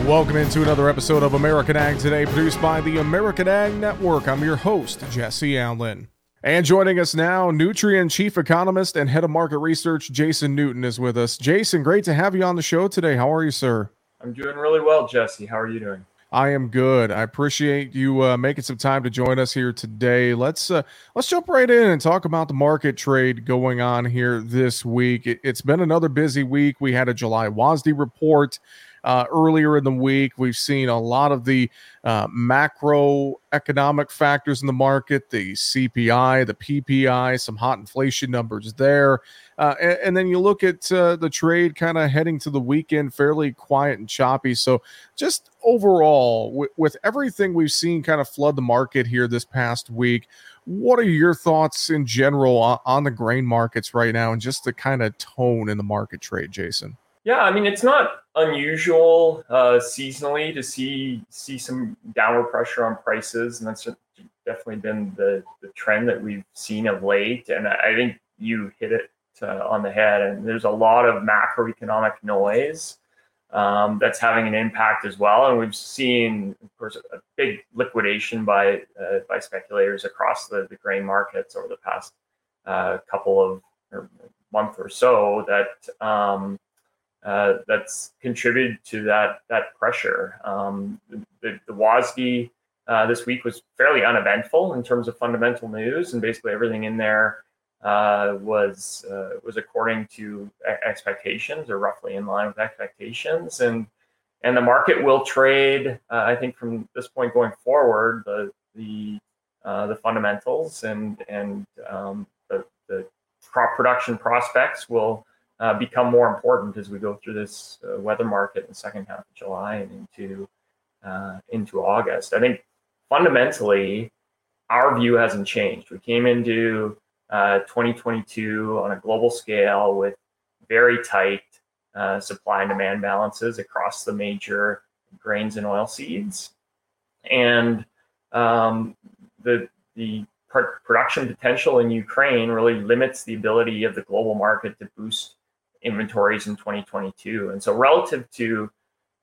Welcome into another episode of American Ag Today, produced by the American Ag Network. I'm your host, Jesse Allen. And joining us now, Nutrien Chief Economist and Head of Market Research, Jason Newton, is with us. Jason, great to have you on the show today. How are you, sir? I'm doing really well, Jesse. How are you doing? I am good. I appreciate you uh, making some time to join us here today. Let's uh, let's jump right in and talk about the market trade going on here this week. It, has been another busy week. We had a July WASDE report uh, earlier in the week. We've seen a lot of the uh, macroeconomic factors in the market, the CPI, the PPI, some hot inflation numbers there. Uh, and, and, then you look at uh, the trade kind of heading to the weekend, fairly quiet and choppy. So, just overall, w- with everything we've seen kind of flood the market here this past week, what are your thoughts in general on, on the grain markets right now and just the kind of tone in the market trade, Jason? Yeah, I mean it's not unusual uh, seasonally to see see some downward pressure on prices, and that's definitely been the, the trend that we've seen of late. And I think you hit it uh, on the head. And there's a lot of macroeconomic noise um, that's having an impact as well. And we've seen, of course, a big liquidation by uh, by speculators across the, the grain markets over the past uh, couple of or month or so that. Um, uh, that's contributed to that that pressure. Um, the, the WASDE uh, this week was fairly uneventful in terms of fundamental news, and basically everything in there uh, was uh, was according to expectations or roughly in line with expectations. And and the market will trade, uh, I think, from this point going forward, the the uh, the fundamentals and and um, the, the crop production prospects will uh, become more important as we go through this uh, weather market in the second half of July and into uh, into August. I think fundamentally, our view hasn't changed. We came into uh, 2022 on a global scale with very tight uh, supply and demand balances across the major grains and oil seeds, and um, the the production potential in Ukraine really limits the ability of the global market to boost inventories in 2022. And so, relative to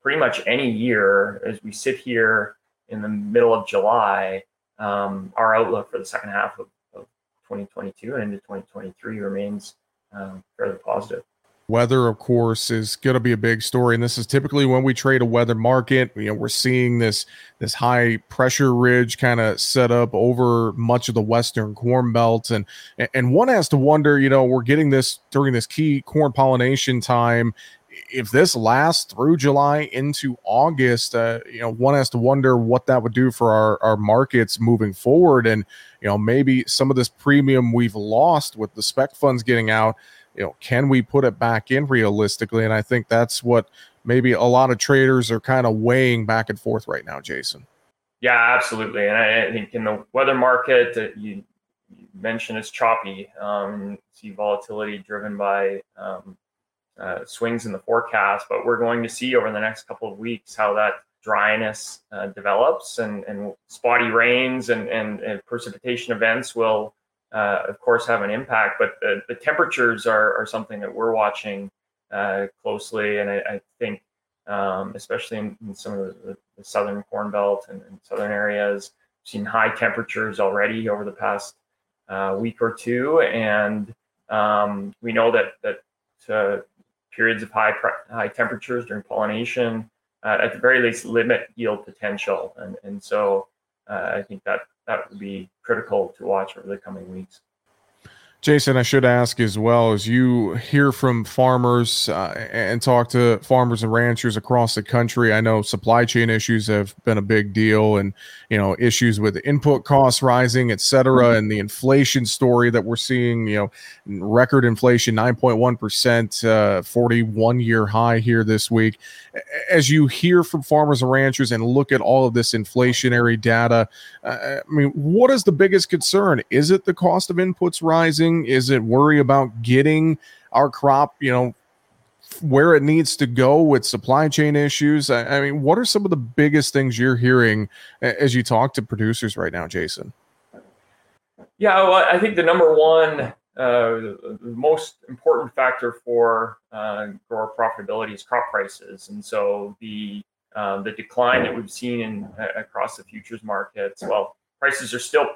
pretty much any year, as we sit here in the middle of July, um, our outlook for the second half of, of 2022 and into 2023 remains um, fairly positive. Weather, of course, is going to be a big story, and this is typically when we trade a weather market. You know, we're seeing this this high pressure ridge kind of set up over much of the western corn belt, and and one has to wonder. You know, we're getting this during this key corn pollination time. If this lasts through July into August, uh, you know, one has to wonder what that would do for our our markets moving forward, and you know, maybe some of this premium we've lost with the spec funds getting out you know, can we put it back in realistically? And I think that's what maybe a lot of traders are kind of weighing back and forth right now, Jason. Yeah, absolutely. And I, think in the weather market, you, you, mentioned it's choppy. Um, see volatility driven by um, uh, swings in the forecast, but we're going to see over the next couple of weeks how that dryness uh, develops and, and spotty rains and, and, and precipitation events will uh, of course, have an impact. But the, the temperatures are, are something that we're watching uh, closely, and I, I think, um, especially in, in, some of the, the southern corn belt and, and, southern areas, we've seen high temperatures already over the past uh, week or two, and um, we know that that uh, periods of high high temperatures during pollination, uh, at the very least, limit yield potential, and and so uh, I think that that would be critical to watch over the coming weeks. Jason, I should ask as well as you hear from farmers uh, and talk to farmers and ranchers across the country. I know supply chain issues have been a big deal, and you know issues with input costs rising, et cetera, mm-hmm. and the inflation story that we're seeing. You know, record inflation, nine point one percent, uh, forty one year high here this week. As you hear from farmers and ranchers and look at all of this inflationary data, uh, I mean, what is the biggest concern? Is it the cost of inputs rising? Is it worry about getting our crop, you know, where it needs to go with supply chain issues? I, I mean, what are some of the biggest things you're hearing as you talk to producers right now, Jason? Yeah, well, I think the number one, uh, the most important factor for uh, grower profitability is crop prices, and so the um, the decline that we've seen in uh, across the futures markets. Well, prices are still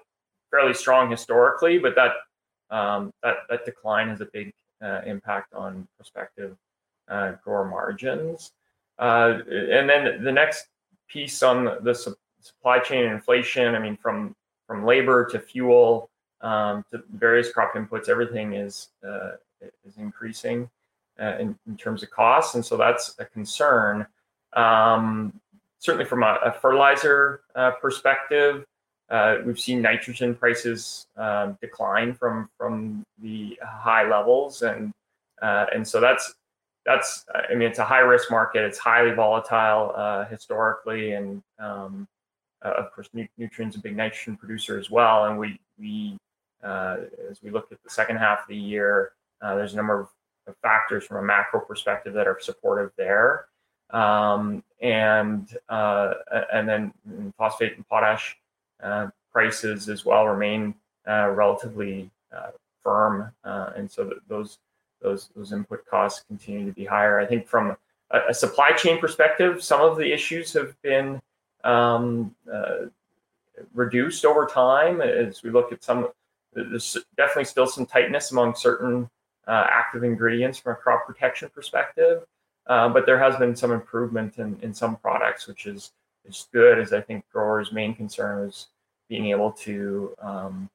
fairly strong historically, but that um, that that decline has a big uh, impact on prospective uh, grower margins. Uh, and then the next piece on the, the supply chain inflation. I mean, from from labor to fuel um, to various crop inputs, everything is uh, is increasing uh, in, in, terms of costs, and so that's a concern. Um, certainly, from a, a fertilizer uh, perspective, uh, we've seen nitrogen prices um, decline from from the high levels, and uh, and so that's that's I mean it's a high risk market. It's highly volatile uh, historically, and um, uh, of course, Nutrien's a big nitrogen producer as well. And we we uh, as we look at the second half of the year, uh, there's a number of, factors from a macro perspective that are supportive there. Um, and uh, and then phosphate and potash prices as well remain uh, relatively firm, and so those those those input costs continue to be higher. I think from a, a supply chain perspective, some of the issues have been um, uh, reduced over time as we look at some. There's definitely still some tightness among certain uh, active ingredients from a crop protection perspective, uh, but there has been some improvement in, in some products, which is is good. As I think growers' main concern is being able to um,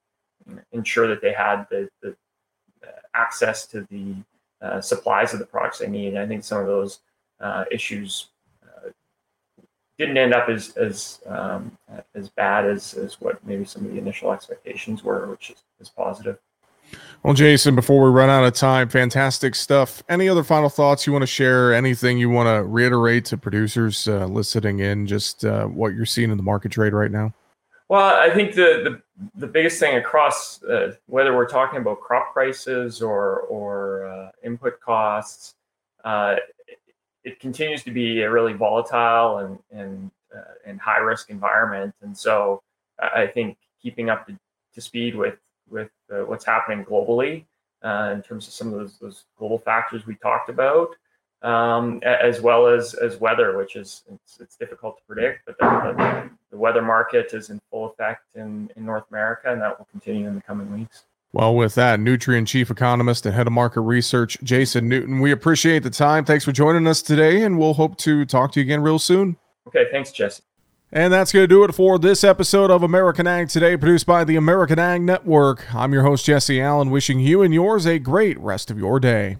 ensure that they had the, the access to the uh, supplies of the products they need. I think some of those uh, issues uh, didn't end up as as um, as bad as, as what maybe some of the initial expectations were, which is, is positive. Well, Jason, before we run out of time, fantastic stuff. Any other final thoughts you want to share? Anything you want to reiterate to producers uh, listening in? Just uh, what you're seeing in the market trade right now. Well, I think the the, the biggest thing across uh, whether we're talking about crop prices or or uh, input costs, uh, it, it, continues to be a really volatile and and uh, and high risk environment. And so I think keeping up to, to speed with with uh, what's happening globally uh, in terms of some of those, those global factors we talked about um, as well as as weather, which is it's, it's difficult to predict. But the, the, the, weather market is in full effect in, in North America, and that will continue in the coming weeks. Well, with that, Nutrien chief economist and head of market research, Jason Newton, we appreciate the time. Thanks for joining us today, and we'll hope to talk to you again real soon. Okay, thanks, Jesse. And that's going to do it for this episode of American Ag Today, produced by the American Ag Network. I'm your host, Jesse Allen, wishing you and yours a great rest of your day.